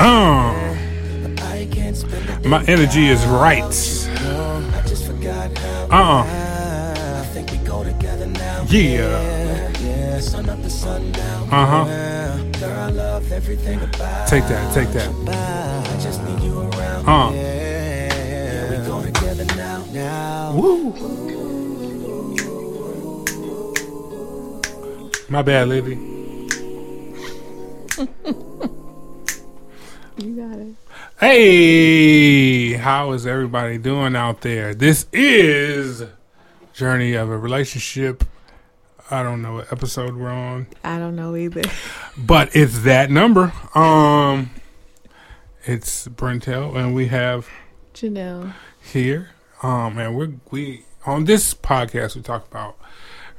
Uh, my energy is right. Uh. Yeah. Uh huh. Take that. Take that. Uh. Woo. My bad, Libby. You got it. Hey, how is everybody doing out there? This is Journey of a Relationship. I don't know what episode we're on, I don't know either. but it's that number. Um, it's Brentel, and we have Janelle. here. Um, and we're we on this podcast we talk about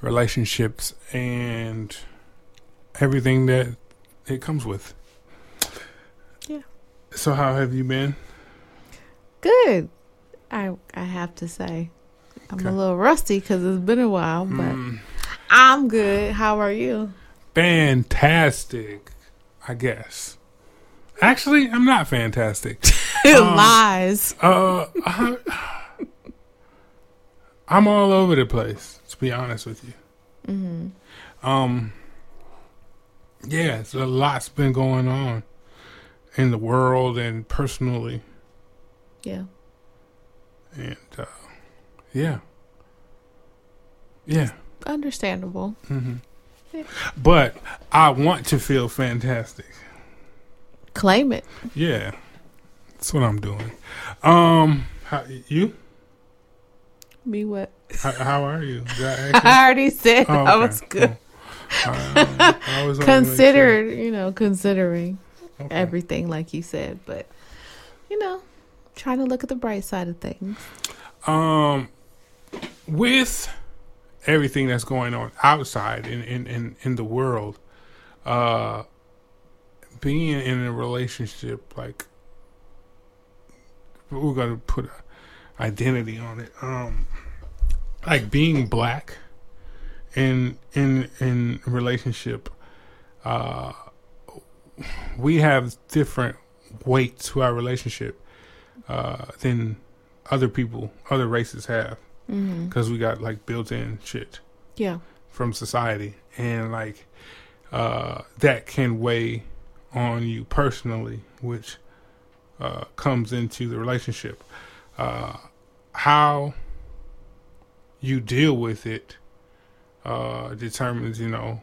relationships and everything that it comes with. So how have you been? Good. I I have to say, I'm Okay. a little rusty because it's been a while, but Mm, I'm good. How are you? fantastic, I guess. Actually, I'm not fantastic. Um, Lies. Uh, I, I'm all over the place. To be honest with you. hmm Um, yeah, so a lot's been going on in the world and personally, Yeah. and uh, yeah, yeah. Understandable. hmm Yeah. But I want to feel fantastic. Claim it. Yeah, that's what I'm doing. Um, how, you? Me what? How, how are you? I? I already said Oh, I was good. cool. Um, I always wanna make Consider, you know, considering sure. Okay. everything like you said, but you know, trying to look at the bright side of things. Um, with everything that's going on outside in in in, in the world, uh, being in a relationship like we're gonna put a identity on it. Um, like being black in in in relationship, uh, we have different weight to our relationship uh, than other people, other races have, Mm-hmm. because we got like built-in shit Yeah. from society, and like uh, that can weigh on you personally, which uh, comes into the relationship. Uh, how you deal with it uh, determines, you know,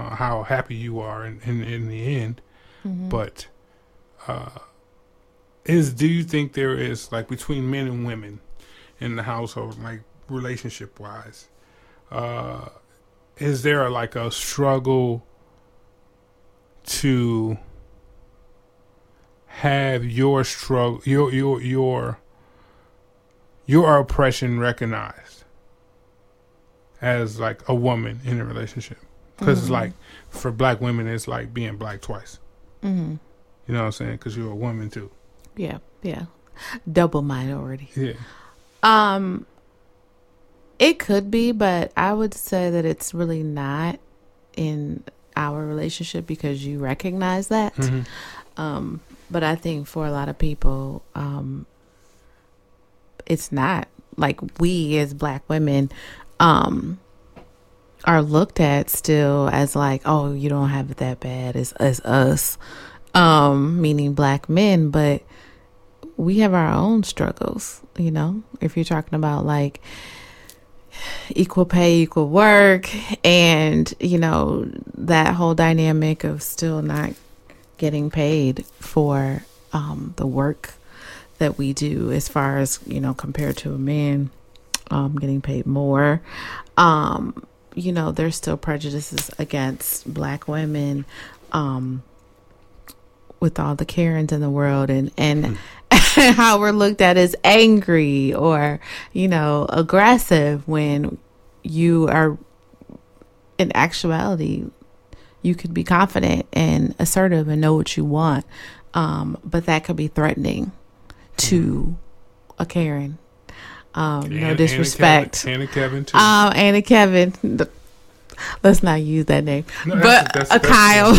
uh, how happy you are in, in, in the end. Mm-hmm. But uh, is do you think there is like between men and women in the household, like relationship wise, uh, is there like a struggle to have your struggle, your your your your oppression recognized as like a woman in a relationship? Because it's Mhm. like for black women, it's like being black twice. Mm-hmm. You know what I'm saying? Because you're a woman too. Yeah. Yeah. Double minority. Yeah. Um, it could be, but I would say that it's really not in our relationship because you recognize that. Mhm. Um, but I think for a lot of people, um, it's not like we as black women, um, are looked at still as like, oh, you don't have it that bad as as us, um, meaning black men, but we have our own struggles, you know. If you're talking about like equal pay, equal work, and you know that whole dynamic of still not getting paid for um, the work that we do, as far as you know, compared to a man um, getting paid more. Um, you know, there's still prejudices against black women. Um, with all the Karens in the world and and how we're looked at as angry or you know aggressive when you are in actuality you could be confident and assertive and know what you want. Um, but that could be threatening to a Karen um, And- no disrespect Kevin, and Kevin too. um, Anna Kevin let's not use that name No, but that's- a that's- Kyle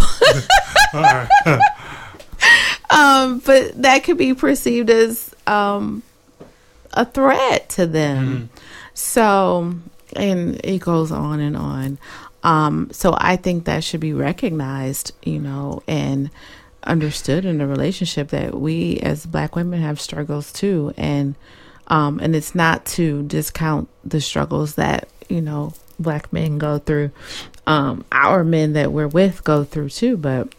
right. um, but that could be perceived as um, a threat to them. So, and it goes on and on. Um, so I think that should be recognized, you know, and understood in a relationship that we as black women have struggles too. And, um, and it's not to discount the struggles that, you know, black men go through. Um, our men that we're with go through too, but,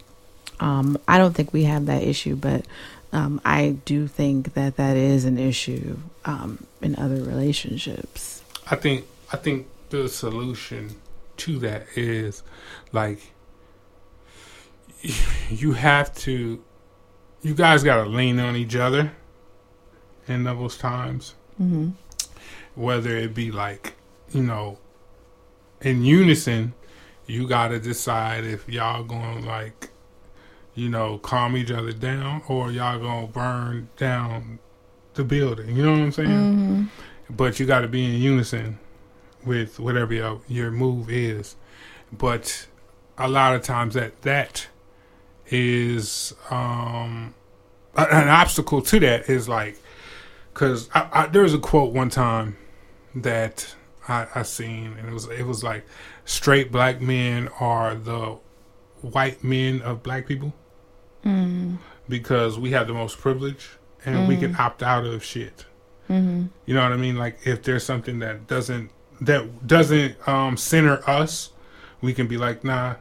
um, I don't think we have that issue, but, um, I do think that that is an issue, um, in other relationships. I think I think the solution to that is like you have to you guys got to lean on each other in those times Mm-hmm. whether it be like you know in unison you got to decide if y'all going to like you know calm each other down or y'all going to burn down the building you know what i'm saying Mm-hmm. but you got to be in unison with whatever your, your move is. But a lot of times that that is um, an obstacle to that is like because I, I, there was a quote one time that I, I seen and it was it was like straight black men are the white men of black people Mm-hmm. because we have the most privilege and we can opt out of shit. Mm-hmm. You know what I mean? Like if there's something that doesn't that doesn't um center us, we can be like, nah,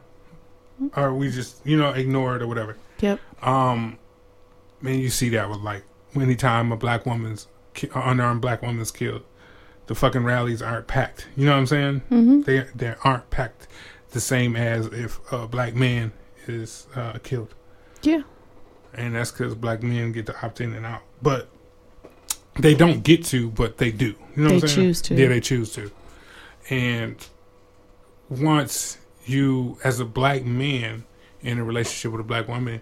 or we just you know ignore it or whatever. Yep. Um, man, you see that with like anytime a black woman's ki- unarmed black woman's killed, the fucking rallies aren't packed. You know what I'm saying? Mm-hmm. They they aren't packed the same as if a black man is uh, killed Yeah. and that's because black men get to opt in and out. But they don't get to, but they do. You know They what I'm saying? choose to. Yeah, they choose to. And once you, as a black man in a relationship with a black woman,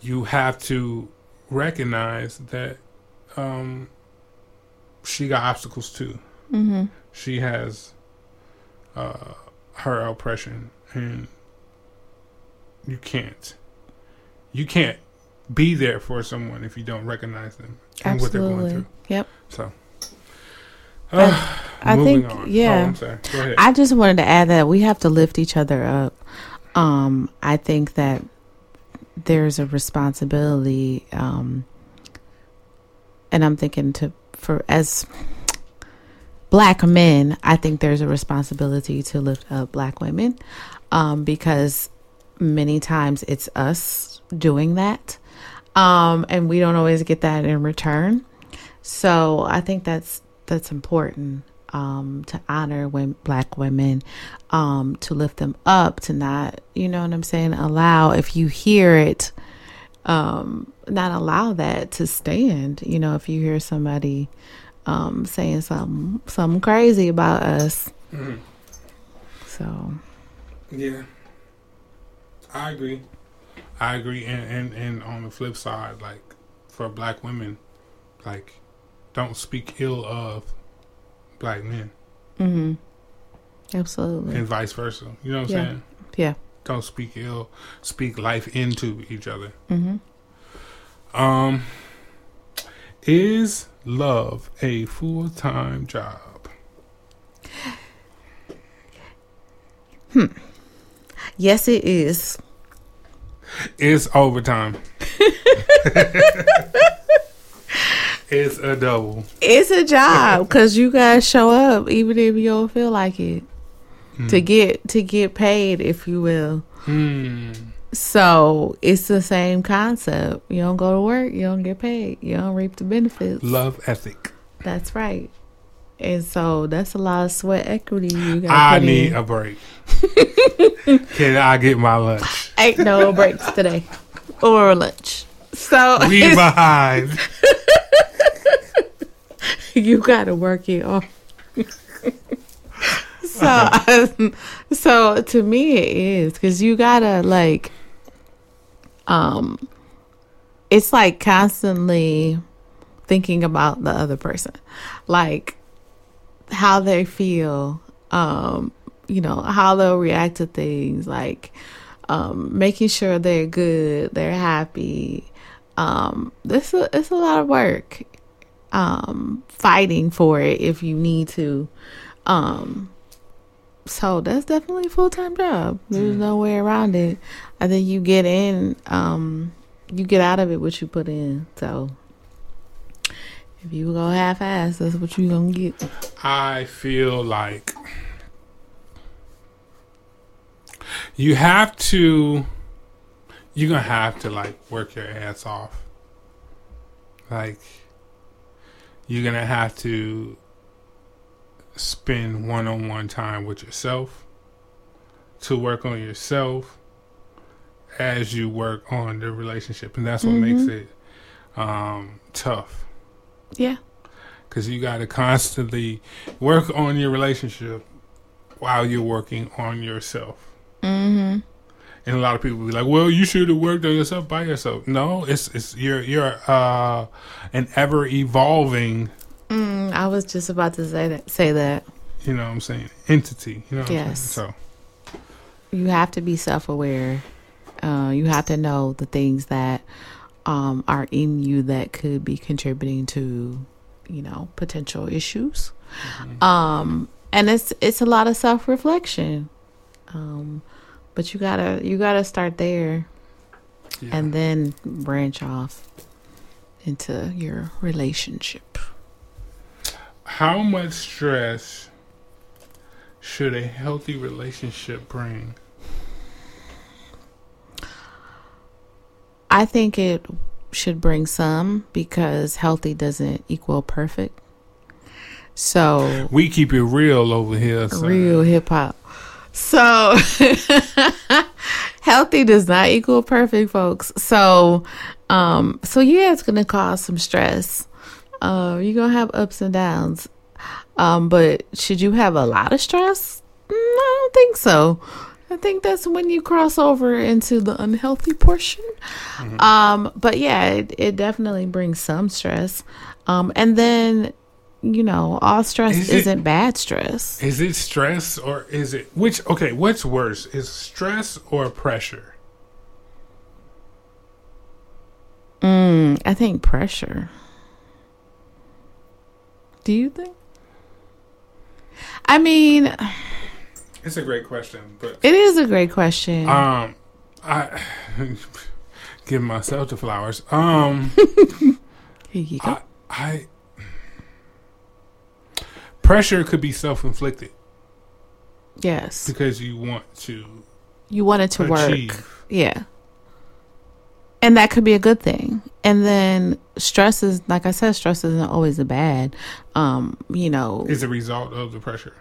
you have to recognize that um, she got obstacles too. Mm-hmm. She has uh, her oppression, and you can't. You can't be there for someone if you don't recognize them and what they're going through. Yep. So, I- uh, I think- on. yeah. Oh, I'm sorry. Go ahead. I just wanted to add that we have to lift each other up. Um, I think that there's a responsibility, um, and I'm thinking to for as black men, I think there's a responsibility to lift up black women, um, because many times it's us doing that, um, and we don't always get that in return. So I think that's that's important um, to honor when black women, um, to lift them up, to not, you know what I'm saying, allow if you hear it, um, not allow that to stand. You know, if you hear somebody um, saying something something crazy about us, Mhm. so Yeah, I agree. I agree, and, and and on the flip side, like for black women, like don't speak ill of black men, Mm-hmm. absolutely, and vice versa. You know what I'm Yeah. saying? yeah, Don't speak ill. Speak life into each other. Mm-hmm. Um, is love a full time job? Hmm. yes, it is. It's overtime. it's a double. It's a job because you guys show up even if you don't feel like it to get to get paid, if you will. Hmm. So it's the same concept. You don't go to work, you don't get paid, you don't reap the benefits. Love ethic. That's right. And so that's a lot of sweat equity you got. I need in. a break. Can I get my lunch? Ain't no breaks today or lunch. So We behind. you gotta work it off. so, so to me, it is because you gotta like, um, it's like constantly thinking about the other person, like how they feel, um, you know, how they'll react to things, like, um, making sure they're good, they're happy, um, this it's a lot of work. Um, fighting for it if you need to. Um, so that's definitely a full time job. There's no way around it. I think you get in, um, you get out of it what you put in. So if you go half ass, that's what you gonna get. I feel like you have to you're gonna have to like work your ass off. Like you're gonna have to spend one on one time with yourself to work on yourself as you work on the relationship and that's what Mm-hmm. makes it um tough Yeah. because you got to constantly work on your relationship while you're working on yourself. Mm-hmm. And a lot of people be like, "Well, you should have worked on yourself by yourself." No, it's it's you're you're uh, an ever evolving, Mm, I was just about to say that. Say that you know, what I'm saying entity. You know, what I'm Yes. So you have to be self aware. Uh, you have to know the things that um, are in you that could be contributing to, you know, potential issues. Um, and it's it's a lot of self reflection. Um, but you gotta you gotta start there yeah. and then branch off into your relationship. how much stress should a healthy relationship bring? I think it should bring some because healthy doesn't equal perfect. So We keep it real over here. son. real hip hop. So healthy does not equal perfect, folks. So um so yeah, it's gonna cause some stress. Uh you're gonna have ups and downs. Um, but should you have a lot of stress? Mm, I don't think so. I think that's when you cross over into the unhealthy portion. Um, but yeah, it, it definitely brings some stress. Um, and then, you know, all stress Is it- isn't bad stress. Is it stress or is it which? Okay, what's worse? Is stress or pressure? Mm, I think pressure. Do you think? I mean, It's a great question, but it is a great question. um, I give myself the flowers. Um, Here you go. I, I pressure could be self inflicted yes. because you want to You want it to work. Yeah. And that could be a good thing. And then stress is like I said, stress isn't always a bad. Um, you know. Is a result of the pressure.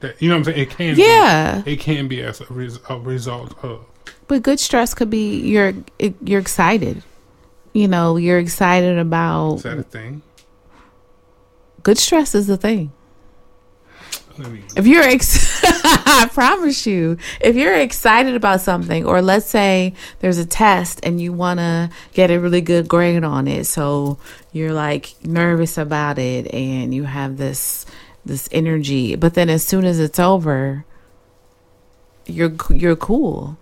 That you know what I'm saying? It can. Yeah. Be, it can be as a, res, a result of. But good stress could be you're you're excited. You know, you're excited about Is that a thing? good stress is the thing. If you're ex- I promise you, if you're excited about something or let's say there's a test and you want to get a really good grade on it, so you're like nervous about it and you have this this energy, but then as soon as it's over, you're you're cool.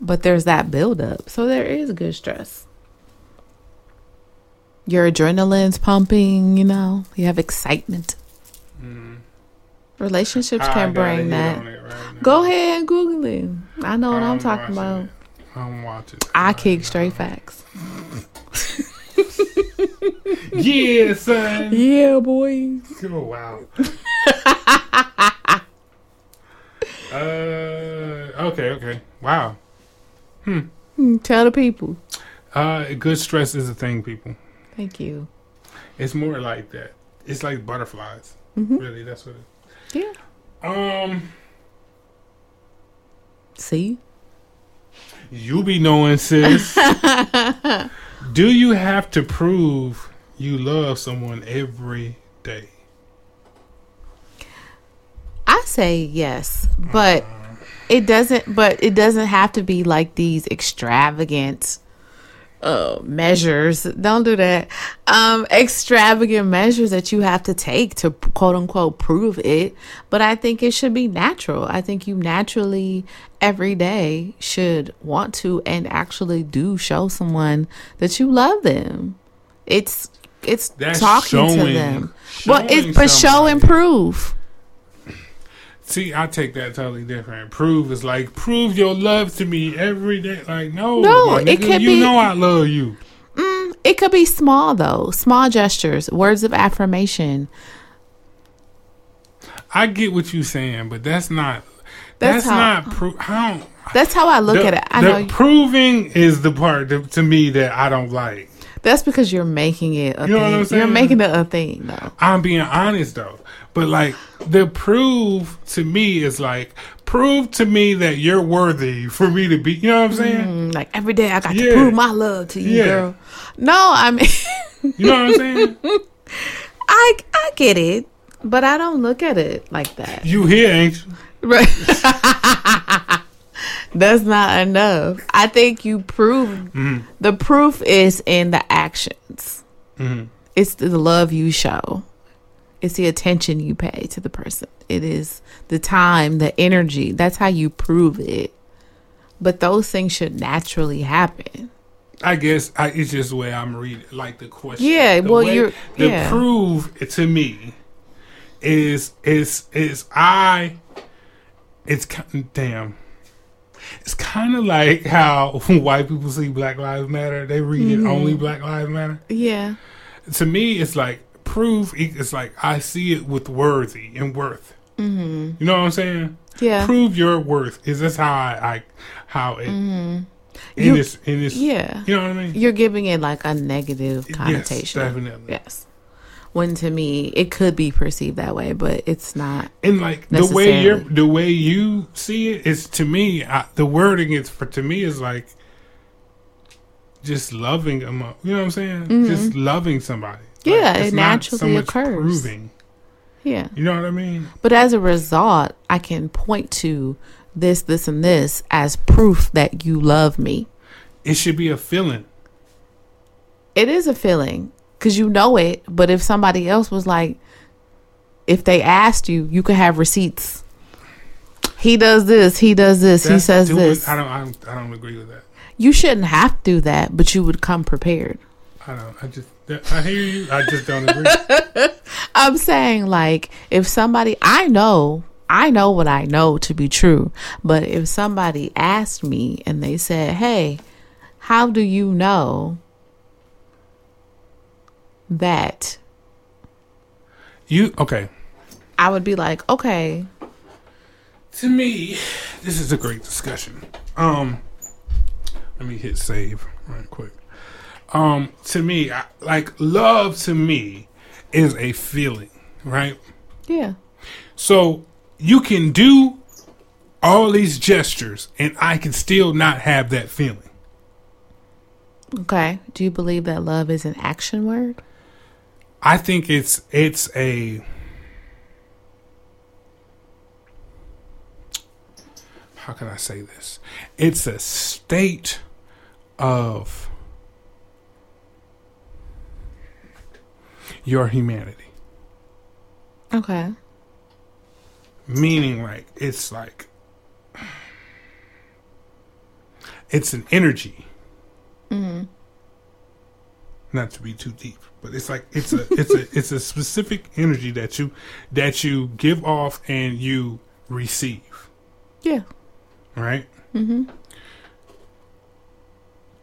But there's that buildup. So there is good stress. Your adrenaline's pumping, you know. You have excitement. Relationships can bring that. right. Go ahead and Google it. I know what I'm, talking about. it. I'm watching. I kick now. straight facts. Yeah, son. Yeah, boy. Oh wow. uh, okay, okay. Wow. Mm, Tell the people. Uh, good stress is a thing, people. Thank you. It's more like that. It's like butterflies. hmm Really, that's what it. Yeah. Um, See? you be knowing, sis. Do you have to prove you love someone every day? I say yes, but it doesn't. But it doesn't have to be like these extravagant uh, measures. Don't do that. Um, extravagant measures that you have to take to quote unquote prove it. But I think it should be natural. I think you naturally every day should want to and actually do show someone that you love them. It's it's That's talking to showing- them. But it's but show and prove. See, I take that totally different. Prove is like prove your love to me every day. Like no, No, it could you be- know I love you. Mm, it could be small though, small gestures, words of affirmation. I get what you're saying, but that's not. That's, That's how- not. Pro- I. That's how I look the, at it. I the know you- proving is the part that, to me that I don't like. that's because you're making it a You know what thing. You're making it a thing though. I'm being honest though, but like the prove to me is like prove to me that you're worthy for me to be. You know what I'm saying? Mm, Like every day I got Yeah. to prove my love to you, Yeah. girl. No, I mean You know what I'm saying? I I get it, but I don't look at it like that. you here, ain't you? Right. That's not enough. I think you prove Mm-hmm. the proof is in the actions. Mhm. It's the love you show. It's the attention you pay to the person. It is the time, the energy. That's how you prove it. But those things should naturally happen. I guess I, it's just the way I'm reading, like the question. Yeah, The well, you're- the yeah. prove to me is is is I. It's damn. It's kind of like how white people see Black Lives Matter. They read Mm-hmm. it only Black Lives Matter. Yeah. To me, it's like prove. It's like I see it with worthy and worth. Mm-hmm. You know what I'm saying? Yeah. Prove your worth. Is this how I, I how it in You- this in this? Yeah. You know what I mean? You're giving it like a negative Yes, connotation. definitely. Yes. When to me it could be perceived that way, but it's not. And like the way you're, the way you see it is to me, I, the wording is for to me is like just loving them. You know what I'm saying? Just loving somebody. Yeah, Like, it so naturally much occurs. Proving. Yeah. You know what I mean? But as a result, I can point to this, this, and this as proof that you love me. It should be a feeling. It is a feeling because you know it. But if somebody else was like, if they asked you, you could have receipts. He does this. He does this. he says this. I don't, I don't. I don't agree with that. You shouldn't have to do that, but you would come prepared. I don't. I just. I hear you. I just don't agree. I'm saying like if somebody I know I know what I know to be true, but if somebody asked me and they said, "Hey, how do you know that?" you okay? I would be like, "Okay, To me, this is a great discussion. Um, let me hit save right quick. Um, to me, I, like love to me is a feeling, right? yeah. So you can do all these gestures, and I can still not have that feeling. Okay. Do you believe that love is an action word?" I think it's it's a how can I say this? It's a state of your humanity. Okay. Meaning like it's like it's an energy. Hmm. Not to be too deep, but it's like it's a it's a it's a specific energy that you that you give off and you receive. Yeah. right? Mm-hmm.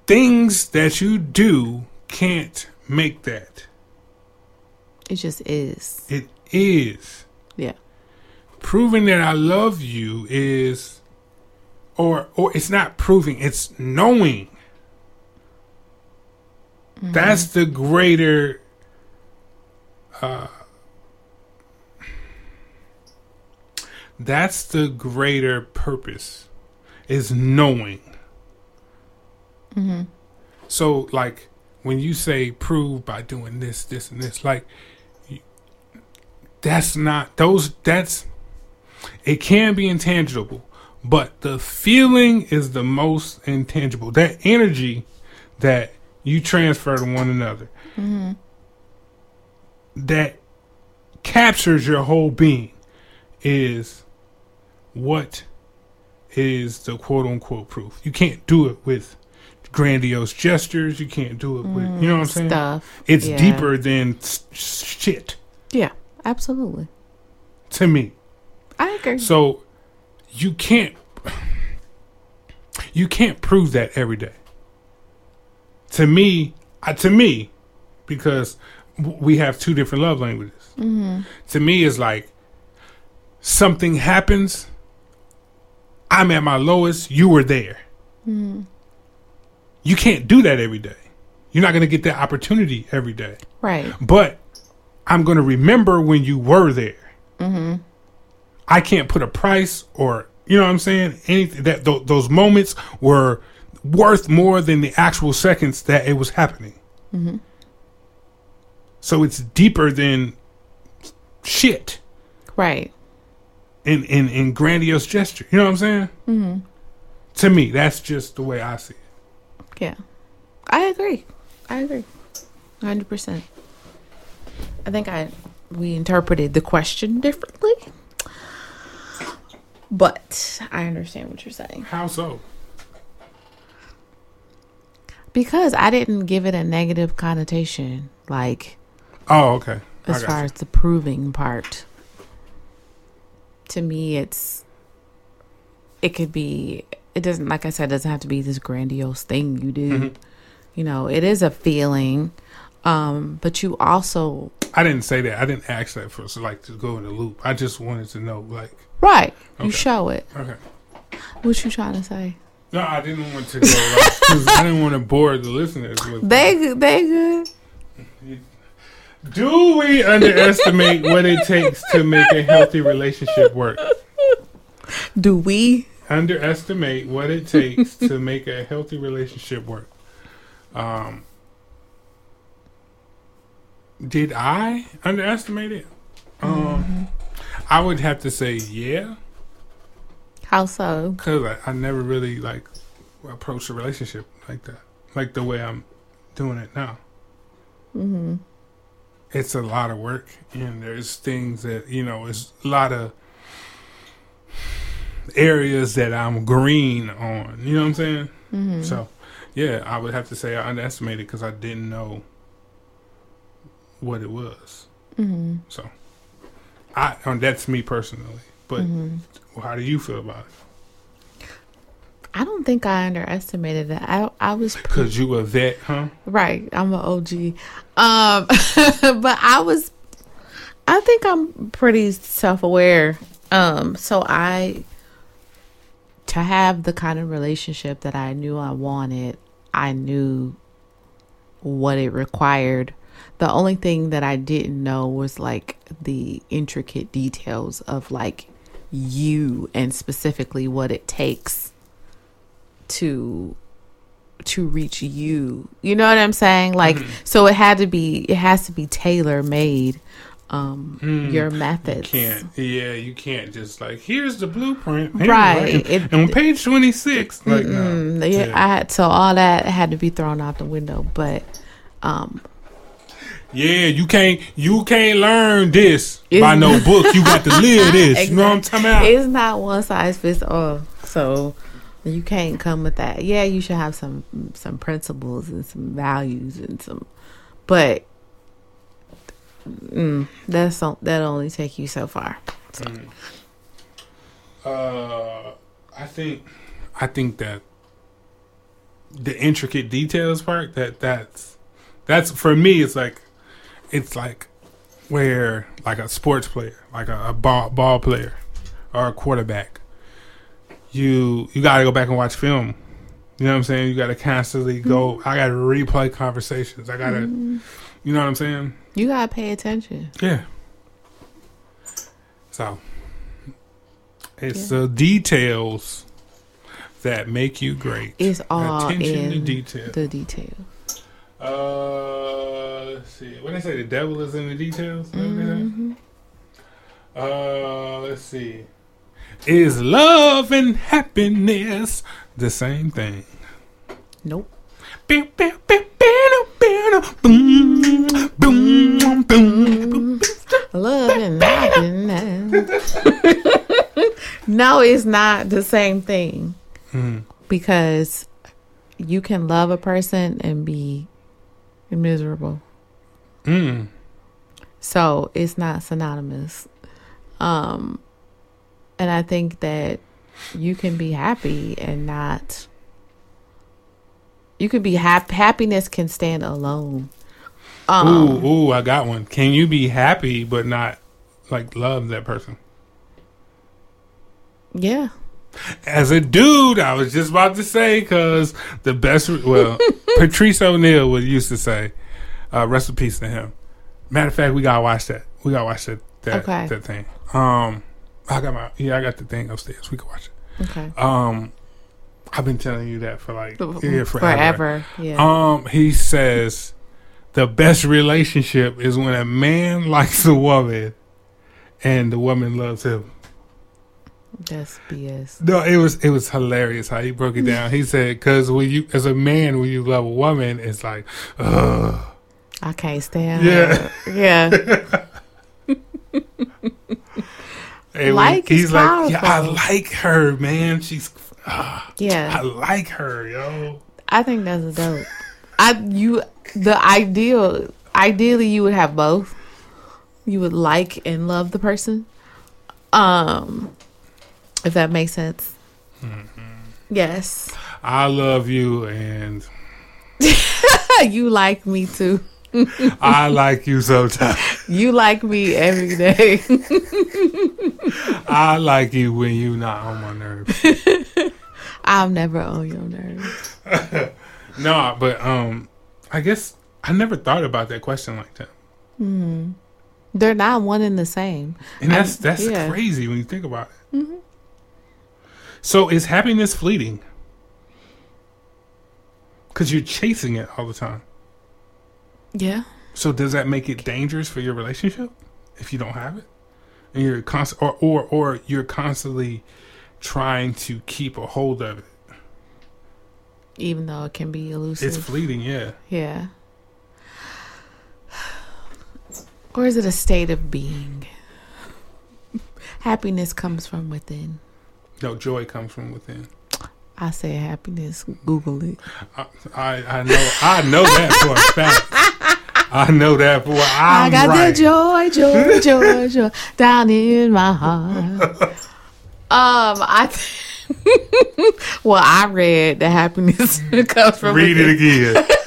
Things that you do can't make that. It just is. It is. Yeah. Proving that I love you is or or it's not proving, it's knowing. That's the greater uh that's the greater purpose is knowing. So, like, when you say prove by doing this, this, and this, like, that's not those. That's it can be intangible, but the feeling is the most intangible. That energy that you transfer to one another. Mm-hmm. That captures your whole being is what is the quote unquote proof. You can't do it with grandiose gestures. You can't do it with, you know what I'm saying? Stuff. It's Yeah. deeper than s- shit Yeah, absolutely. to me. I agree. So you can't you can't prove that every day. To me, uh, to me, because we have two different love languages. To me, it's like something happens. I'm at my lowest. You were there. You can't do that every day. You're not going to get that opportunity every day. right. But I'm going to remember when you were there. I can't put a price or you know what I'm saying. Anything that th- those moments were worth more than the actual seconds that it was happening. So it's deeper than shit Right. in in in grandiose gesture. You know what I'm saying? Mm-hmm. To me, that's just the way I see it. Yeah. I agree. I agree. 100%. I think I we interpreted the question differently. But I understand what you're saying. How so? Because I didn't give it a negative connotation like Oh, okay. I as got far you. as the proving part. To me it's it could be it doesn't like I said, it doesn't have to be this grandiose thing you do. Mhm. You know, it is a feeling. Um, but you also I didn't say that. I didn't ask that for like to go in the loop. I just wanted to know, like, Right. You show it. okay. What you trying to say? No, I didn't want to go. Like, I didn't want to bore the listeners with. They good- they good. Do we underestimate what it takes to make a healthy relationship work? Do we? Underestimate what it takes to make a healthy relationship work. Um, did I underestimate it? Um, I would have to say yeah, How so? because I, I never really like approached a relationship like that, like the way I'm doing it now. Mm-hmm. it's a lot of work and there's things that you know it's a lot of areas that i'm green on you know what i'm saying Mm-hmm. so yeah i would have to say i underestimated because i didn't know what it was Mm-hmm. so i um, that's me personally but Mm-hmm. how do you feel about it I don't think I underestimated it. I I was pre- because you a vet huh right. I'm an OG. Um, but I was. I think I'm pretty self aware. Um, so I to have the kind of relationship that I knew I wanted, I knew what it required. The only thing that I didn't know was like the intricate details of like you and specifically what it takes to to reach you. You know what I'm saying? Like so it had to be it has to be tailor made um Mm. your you methods. can't yeah you can't just like here's the blueprint Right. and, It- and on page 26 like no. Mm, yeah, Yeah. I had so all that had to be thrown out the window, but um Yeah, you can't you can't learn this It's- by no book. You got to live this. You know what I'm talking about? it's not one size fits all. So you can't come with that. Yeah, you should have some some principles and some values and some, but mm, that's that only take you so far. So, Uh, I think I think that the intricate details part that that's that's for me. It's like it's like where like a sports player, like a, a ball ball player or a quarterback. You you got to go back and watch film. You know what I'm saying? You got to constantly go. Mm-hmm. I got to replay conversations. I got to. Mm-hmm. You know what I'm saying? you gotta pay attention. Yeah. So it's the details that make you great. It's all Attention to detail. the detail. Uh, let's see, when they say the devil is in the details. Mm-hmm. Uh, let's see. Is love and happiness the same thing? Nope. Love and happiness. no, it's not the same thing. Mm. Because you can love a person and be miserable. Mm. So it's not synonymous. Um and I think that you can be happy and not you can be happy happiness can stand alone. Um ooh, ooh, I got one. Can you be happy but not like love that person? yeah. As a dude, I was just about to say because the best, well, Patrice O'Neal would used to say, uh, "Rest in peace to him." Matter of fact, we gotta watch that. We gotta watch that that, Okay. that thing. Um, I got my yeah, I got the thing upstairs. We can watch it. Okay. Um, I've been telling you that for like yeah, forever. Forever. Yeah. Um, he says the best relationship is when a man likes a woman and the woman loves him. That's BS. No, it was it was hilarious how he broke it down. He said, "Because when you, as a man, when you love a woman, it's like, ugh, I can't stand Yeah. her. Yeah. And Like he's like, yeah, I like her, man. She's, yeah, I like her, yo. I think that's a dope. I you the ideal ideally you would have both. You would like and love the person. Um if that makes sense. Yes. I love you, and you like me too. I like you sometimes. You like me every day. I like you when you're not on my nerves. I'm never on your nerves. no, but um, I guess I never thought about that question like that, Mm. They're not one and the same. and that's I- that's yeah. crazy when you think about it. So is happiness fleeting? Because you're chasing it all the time. Yeah. So does that make it dangerous for your relationship if you don't have it, and you're const- or or or you're constantly trying to keep a hold of it? Even though it can be elusive. It's fleeting, yeah. Yeah. Or is it a state of being? Happiness comes from within. No, joy comes from within. I say happiness. Google it. I I, I know I know that for a fact. I know that for I'm I got right. the joy, joy, joy, joy down in my heart. um, I. Th- well, I read that happiness comes from Read within. it again.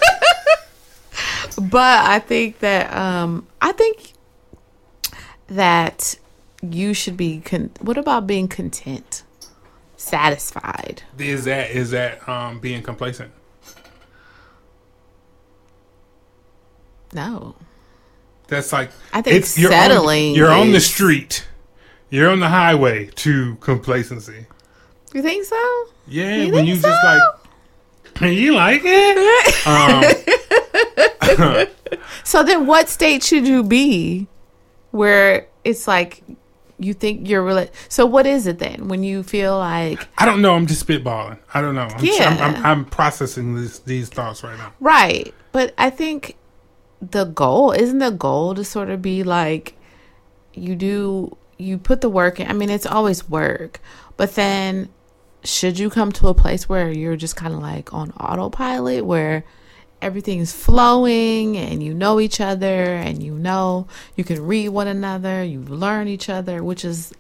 but I think that um I think that you should be con- what about being content satisfied is that is that um being complacent? no That's like I think you're on- settling You're on, the street. You're on the highway to complacency. you think so Yeah, You when you just like, "Hey, you like it. Um, so then what state should you be where it's like you think you're really so what is it then when you feel like I don't know. I'm just spitballing. I don't know. I'm, Yeah. I'm, I'm, I'm processing this, these thoughts right now. Right. But I think the goal isn't the goal to sort of be like you do you put the work in. I mean, it's always work. But then should you come to a place where you're just kind of like on autopilot where everything's flowing and you know each other and you know you can read one another, you learn each other, which is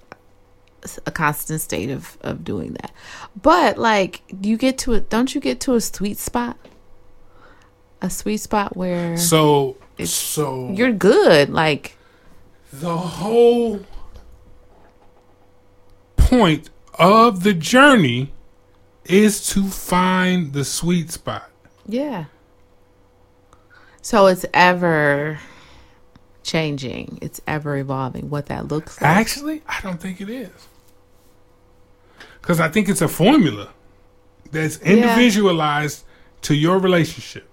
a constant state of of doing that. But like you get to it, don't you get to a sweet spot? A sweet spot where So, so you're good. Like the whole point of the journey is to find the sweet spot. yeah. So it's ever changing. It's ever evolving. What that looks like. Actually, I don't think it is. Because I think it's a formula that's individualized to your relationship.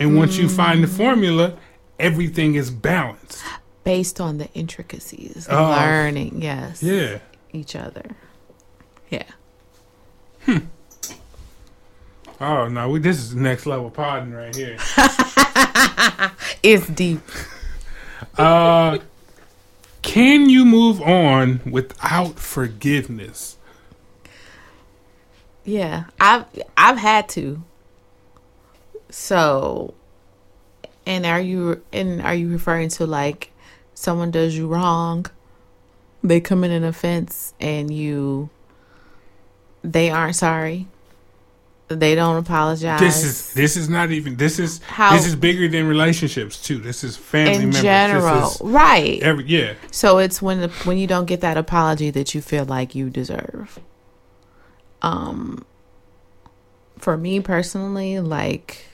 And once you find the formula, everything is balanced. based on the intricacies, Oh. learning, yes, Yeah. each other. Yeah. Hmm. Oh, no, we, this is next level podding right here. It's deep. Uh, Can you move on without forgiveness? Yeah, I've I've had to. So, and are you and are you referring to like someone does you wrong, they commit an offense, and you they aren't sorry, they don't apologize. This is this is not even this is How- this is bigger than relationships too. This is family in members. general, is right? every yeah. So it's when the, when you don't get that apology that you feel like you deserve. Um for me personally, like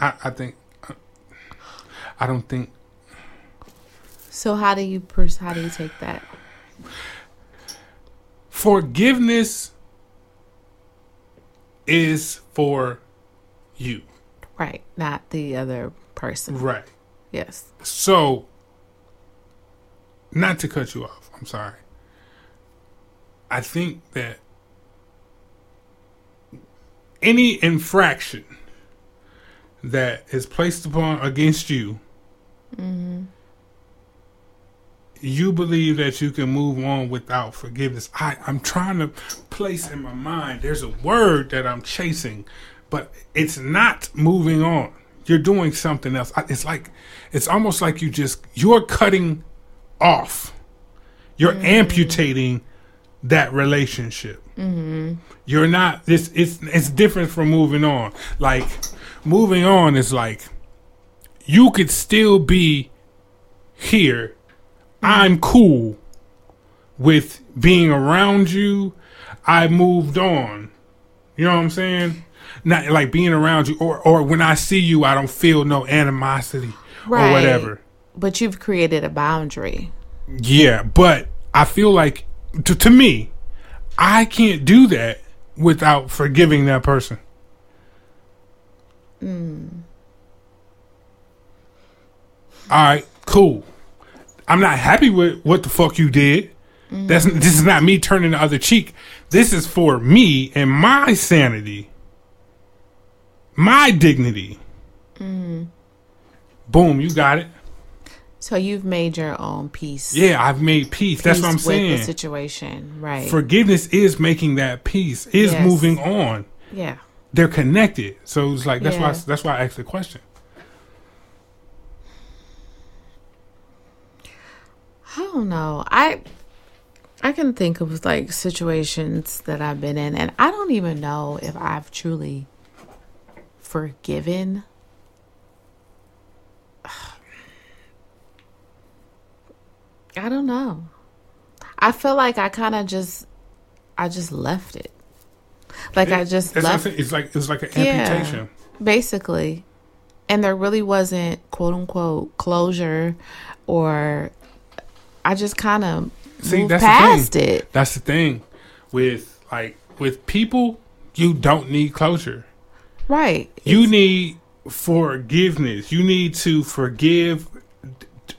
I, I think I don't think so how do you pers- how do you take that? forgiveness is for you. Right, not the other person. Right. Yes. So not to cut you off, I'm sorry. I think that any infraction that is placed upon against you mm-hmm. You believe that you can move on without forgiveness. I, I'm trying to place in my mind, there's a word that I'm chasing, but it's not moving on. You're doing something else. It's like, it's almost like you just, you're cutting off. You're mm-hmm. amputating that relationship. Mm-hmm. You're not, this, it's, it's different from moving on. Like, moving on is like, you could still be here I'm cool with being around you. I moved on. You know what I'm saying? Not like being around you, or or when I see you, I don't feel no animosity Right. or whatever. But you've created a boundary. Yeah, but I feel like to to me, I can't do that without forgiving that person. Hmm. All right, cool. I'm not happy with what the fuck you did. That's mm-hmm. this is not me turning the other cheek. This is for me and my sanity, my dignity. Mm-hmm. Boom, you got it. So you've made your own peace. Yeah, I've made peace. That's what I'm with saying. the situation, right? Forgiveness is making that peace. Is Yes. moving on. yeah. They're connected. So it's like that's why Yeah. that's why I asked the question. I don't know. I I can think of like situations that I've been in and I don't even know if I've truly forgiven. I don't know. I feel like I kind of just I just left it. Like I just That's what I'm left. It's like it's like an Yeah. amputation. basically and there really wasn't quote unquote closure or i just kind of See, that's the past thing. it That's the thing with like with people. You don't need closure. right You It's- need forgiveness. You need to forgive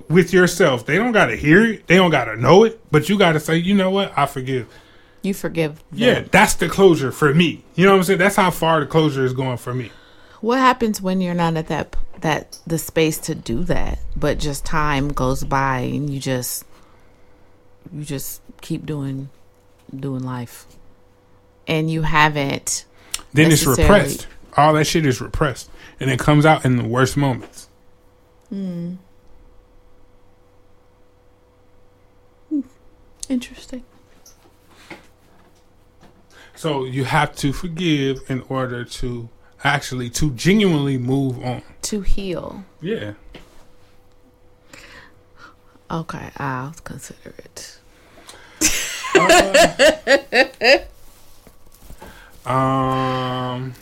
with yourself. They don't got to hear it. They don't got to know it. But you got to say, you know what? I forgive. you forgive Yeah, that's the closure for me. You know what I'm saying? That's how far the closure is going for me. what happens when you're not at that that the space to do that but just time goes by and you just you just keep doing doing life and you haven't Then it's repressed. All that shit is repressed, and it comes out in the worst moments. Hmm. interesting So you have to forgive in order to actually to genuinely move on. to heal Yeah. Okay i'll consider it Um.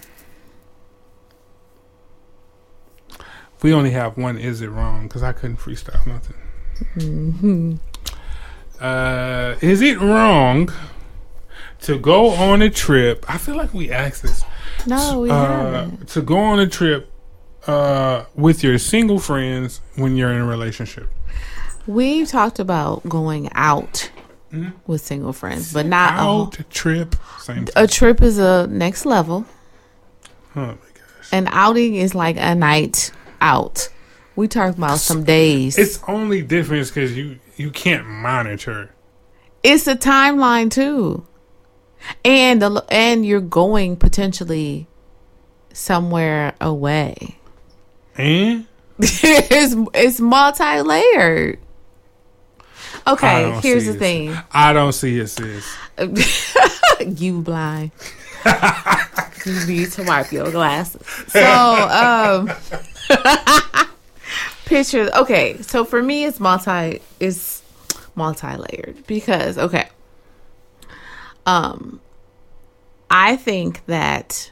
We only have one. Is it wrong? Because I couldn't freestyle nothing. Uh, is it wrong to go on a trip? I feel like we asked this. no we uh, haven't to go on a trip uh, with your single friends when you're in a relationship. We've talked about going out mm-hmm. with single friends, but not out a, trip. Same. a trip is a next level. oh my gosh. An outing is like a night out. We talked about some days. It's only difference because you you can't monitor. It's a timeline too, and the and you're going potentially somewhere away. And it's it's multi layered. Okay, here's the it. thing. I don't see it, sis. you blind. you need to wipe your glasses. So, um, picture. Okay, so for me, it's multi. It's multi-layered because okay. Um, I think that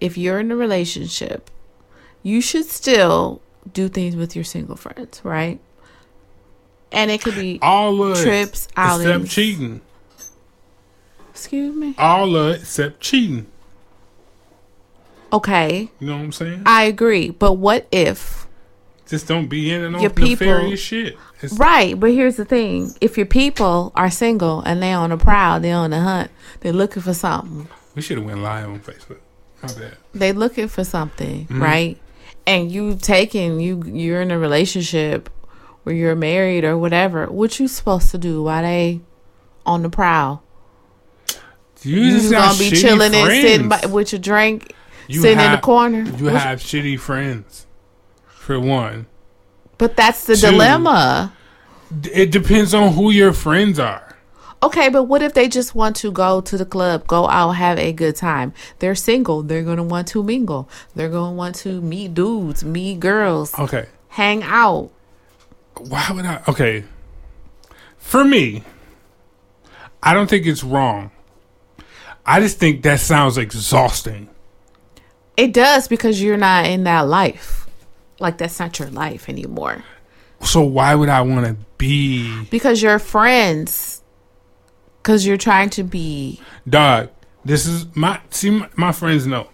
if you're in a relationship, you should still do things with your single friends, right? And it could be All of Trips, it, except cheating. excuse me. All of it except cheating. Okay, You know what I'm saying? I agree. But what if Just don't be in and on Your people- nefarious shit. It's, Right, but here's the thing: if your people are single and they're on a prowl, they're on a hunt, they're looking for something. We should have went live on Facebook. My bad. They looking for something, Mm-hmm. right? And you taking you you're in a relationship where you're married or whatever. What you supposed to do while they on the prowl? You, You just gonna be chilling and sitting by, with your drink, You sitting in the corner. You What- have shitty friends. For one, but that's the Two. dilemma. It depends on who your friends are. Okay, but what if they just want to go to the club, go out, have a good time? They're single. They're going to want to mingle. They're going to want to meet dudes, meet girls, Okay, hang out. Why would I? Okay, for me, I don't think it's wrong. I just think that sounds exhausting. It does because you're not in that life. Like that's not your life anymore. So why would I want to be Because you're friends. Because you're trying to be. dog? This is my see. My, my friends know.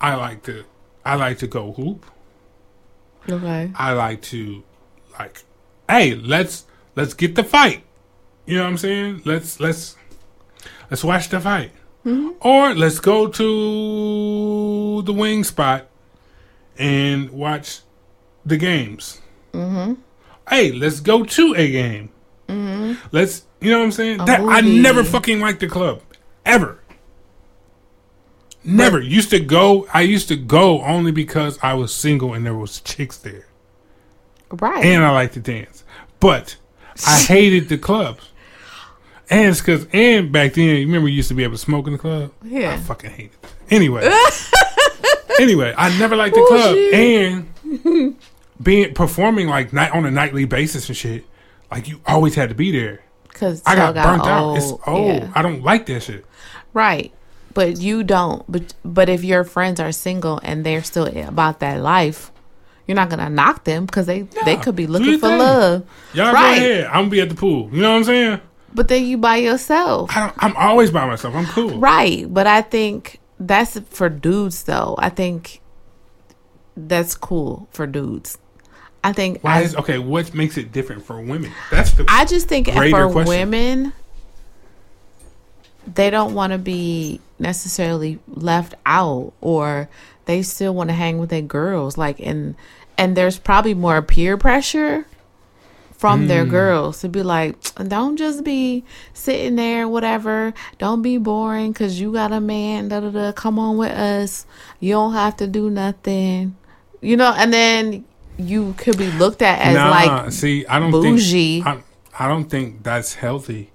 I like to. I like to go hoop. Okay. I like to like hey, let's let's get the fight. You know what I'm saying? Let's let's let's watch the fight. Or let's go to the wing spot and watch the games. Mm-hmm. Hey, let's go to a game. Mm-hmm. Let's you know what I'm saying? that I never fucking liked the club. Ever. Never. used to go I used to go only because I was single and there was chicks there Right. and I like to dance. But I hated the clubs. And it's because, and back then, you remember you used to be able to smoke in the club? Yeah. I fucking hated it. Anyway. anyway, I never liked the Oh, club. shit. And being, performing like night on a nightly basis and shit, like you always had to be there. Because I got, burnt out. It's old. old. Yeah. I don't like that shit. Right. But you don't. But but if your friends are single and they're still about that life, you're not gonna knock them because they they could be looking for thing. love. Y'all Right. go ahead. I'm to be at the pool. You know what I'm saying? But then you by yourself. I don't, I'm always by myself. I'm cool. Right. But I think that's for dudes though. I think that's cool for dudes. I think Why I, is, okay, what makes it different for women? That's the. I just think for question. women, they don't want to be necessarily left out, or they still want to hang with their girls. Like, and and there's probably more peer pressure from Mm. their girls to be like, don't just be sitting there, whatever. Don't be boring because you got a man. Da da da. Come on with us. You don't have to do nothing. You know, and then you could be looked at as nah, like see, I don't bougie. think I, I don't think that's healthy.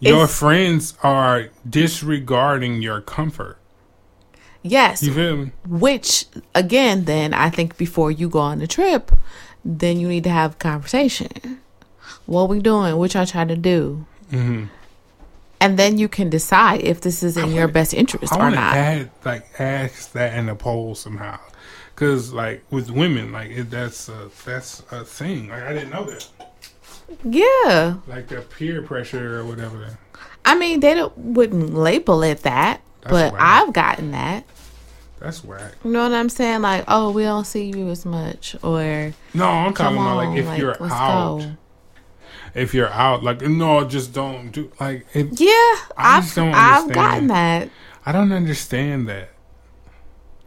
Your It's- friends are disregarding your comfort. Yes, You feel me? Which again, then I think before you go on the trip, then you need to have a conversation. What we doing? What y'all trying to do? hmm And then you can decide if this is in your best interest or not. add like ask that in a poll somehow, because like with women, like it, that's a, that's a thing. Like I didn't know that. yeah, Like the peer pressure or whatever. I mean they don't wouldn't label it that, That's but whack. I've gotten that. That's whack. You know what I'm saying? Like, oh, we don't see you as much, or No, I'm talking about on, like if like, you're out. go. If you're out, like no, just don't do like it. Yeah, I don't I've gotten that. I don't understand that.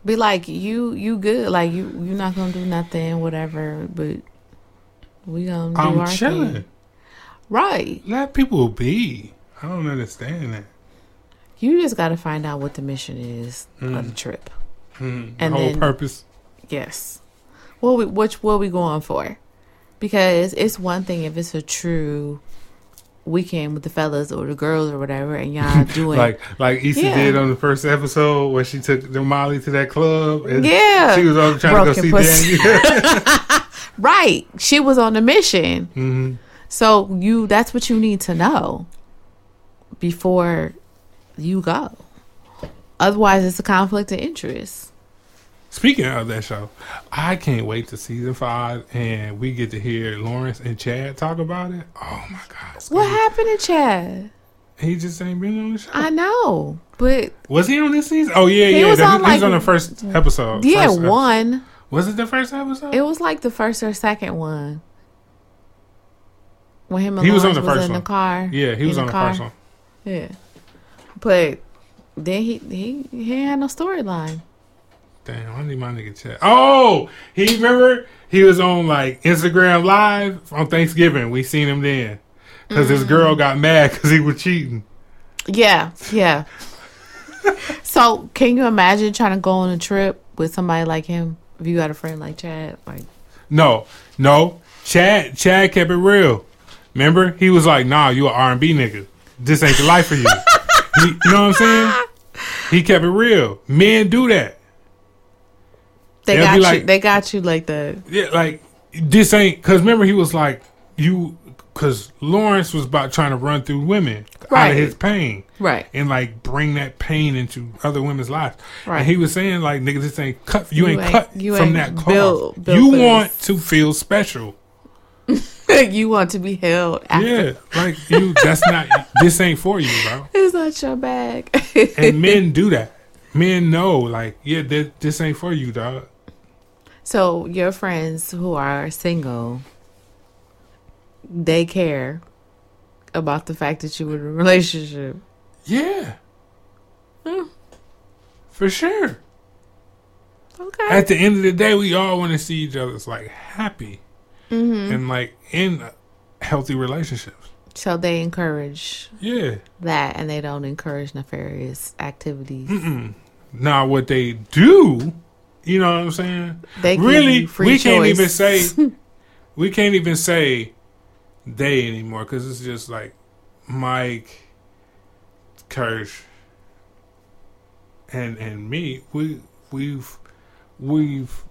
be like you you good like you you're not gonna do nothing whatever but We gonna do I'm our chilling. thing. Right. Let people be. I don't understand that. You just got to find out what the mission is of the trip. Mm, And the whole then- purpose. Yes. What we which what we going for? Because it's one thing if it's a true weekend with the fellas or the girls or whatever, and y'all doing Like like Issa Yeah. did on the first episode where she took the Molly to that club and yeah, she was over trying Broken to go see. Daniel. right. She was on a mission, hmm so you that's what you need to know before you go. Otherwise, it's a conflict of interest. Speaking of that show, I can't wait to season five and we get to hear Lawrence and Chad talk about it. Oh my god. it's What happened to Chad? He just ain't been on the show. I know, but was he on this season? Oh yeah, He yeah. was that- on, he was on the first episode. yeah, First one. Was it the first episode? It was like the first or second one. When him and He was on Lawrence the was first in one. the car. yeah, he was on the car. first one. Yeah. But then he he he had no storyline. Damn, I need my nigga Chad. Oh, he remember he was on like Instagram Live on Thanksgiving. We seen him then because his Mm-hmm. girl got mad because he was cheating. Yeah, yeah. so can you imagine trying to go on a trip with somebody like him? If you got a friend like Chad, like No, no, Chad. Chad kept it real. Remember, he was like, "Nah, you an R and B nigga. This ain't the life for you." he, you know what I'm saying? He kept it real. Men do that. they They'll got you, like- they got you like that. Yeah, like this ain't because remember he was like you because Lawrence was about trying to run through women out of his pain. Right. and like bring that pain into other women's lives. Right. And he was saying like, nigga, this ain't cut. You, You ain't, ain't- cut you from ain't that cloth. built- built you want to feel special. you want to be held after Yeah, like you. That's not. this ain't for you, bro. it's not your bag. And men do that. Men know, like, yeah, this, this ain't for you, dog. So your friends who are single, they care about the fact that you were in a relationship. Yeah, Hmm. for sure. Okay. At the end of the day, we all want to see each other's like happy hmm and like in healthy relationships. So they encourage Yeah. that, and they don't encourage nefarious activities. Mm-mm. Now, what they do, you know what I'm saying? They really, we can't even say we can't even say they anymore because it's just like Mike, Kirsch, and and me. We we've we've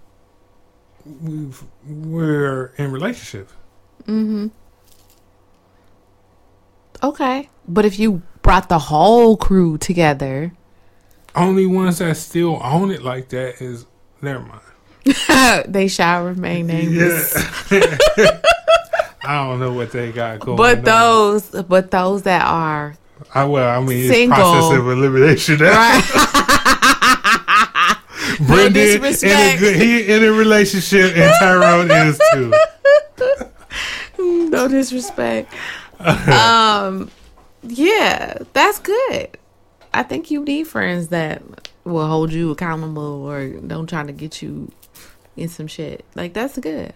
we've we're in relationship. Mm-hmm. Okay, but if you brought the whole crew together, Only ones that still own it like that is never mind. they shall remain nameless. Yeah. I don't know what they got going. But on. those, but those that are I well, I mean, it's Single. process of elimination. right, Brendan in a good, he in a relationship, and Tyrone is too. no disrespect. um, yeah, that's good. I think you need friends that will hold you accountable or don't try to get you in some shit. Like that's good.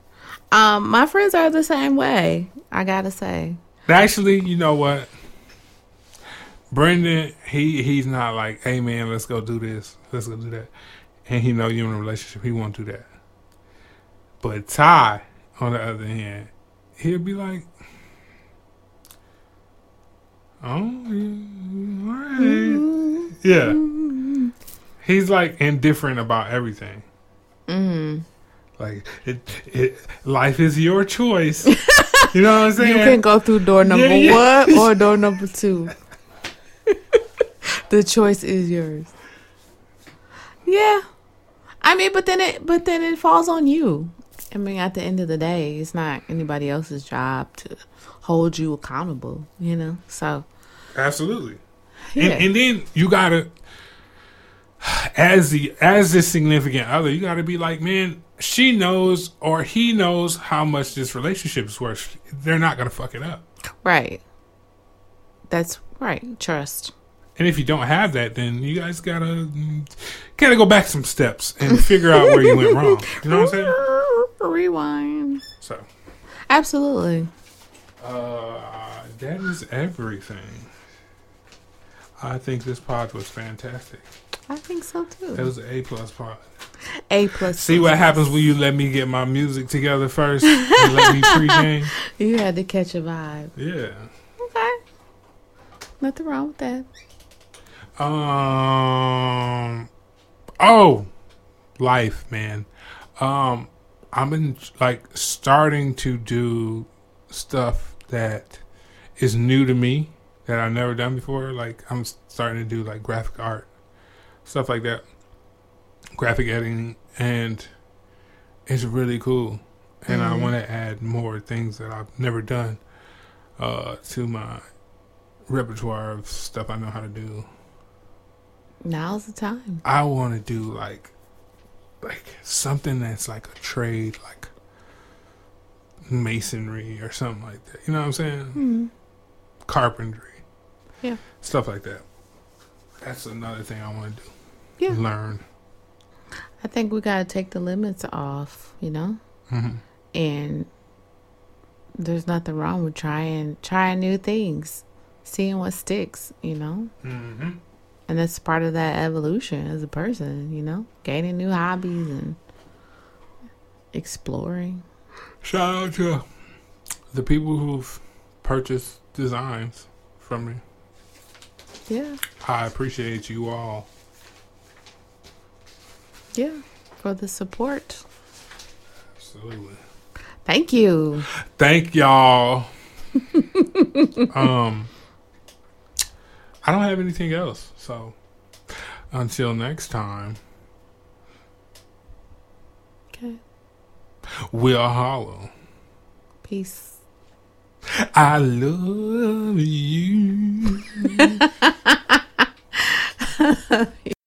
Um, my friends are the same way. I gotta say. Actually, you know what? Brendan, he he's not like, hey man, let's go do this, let's go do that, and he know you in a relationship, he won't do that. But Ty, on the other hand, he'll be like, oh, yeah, all right. yeah. He's like indifferent about everything. Mm. Like it, it, life is your choice. you know what I'm saying? You can go through door number Yeah, yeah. one or door number two. the choice is yours. Yeah. I mean, but then it but then it falls on you. I mean, at the end of the day, it's not anybody else's job to hold you accountable, you know? So, Absolutely. yeah. And, and then you gotta, as the as the significant other, you gotta be like, man, she knows or he knows how much this relationship is worth. They're not gonna fuck it up. right. That's right. Trust. And if you don't have that, then you guys gotta gotta go back some steps and figure out where you went wrong. You know what I'm saying? Rewind. So Absolutely. Uh, that is everything. I think this pod was fantastic. I think so too. That was an A plus pod. A plus. See what happens when you let me get my music together first and let me pregame. You had to catch a vibe. Yeah. Okay. Nothing wrong with that. Um. Oh, life, man. Um, I've been like starting to do stuff that is new to me that I've never done before. Like I'm starting to do like graphic art, stuff like that, graphic editing, and it's really cool. And I Mhm. want to add more things that I've never done uh, to my repertoire of stuff I know how to do. Now's the time. I want to do like like something that's like a trade, like masonry or something like that. You know what I'm saying? Hmm. Carpentry. Yeah. Stuff like that. That's another thing I want to do. Yeah. Learn. I think we gotta take the limits off. You know. hmm and there's nothing wrong with trying trying new things seeing what sticks you know hmm and that's part of that evolution as a person you know gaining new hobbies and exploring Shout out to the people who've purchased designs from me. yeah I appreciate you all. yeah for the support Absolutely. thank you Thank y'all. um, I don't have anything else. So until next time, okay We are hollow. peace I love you.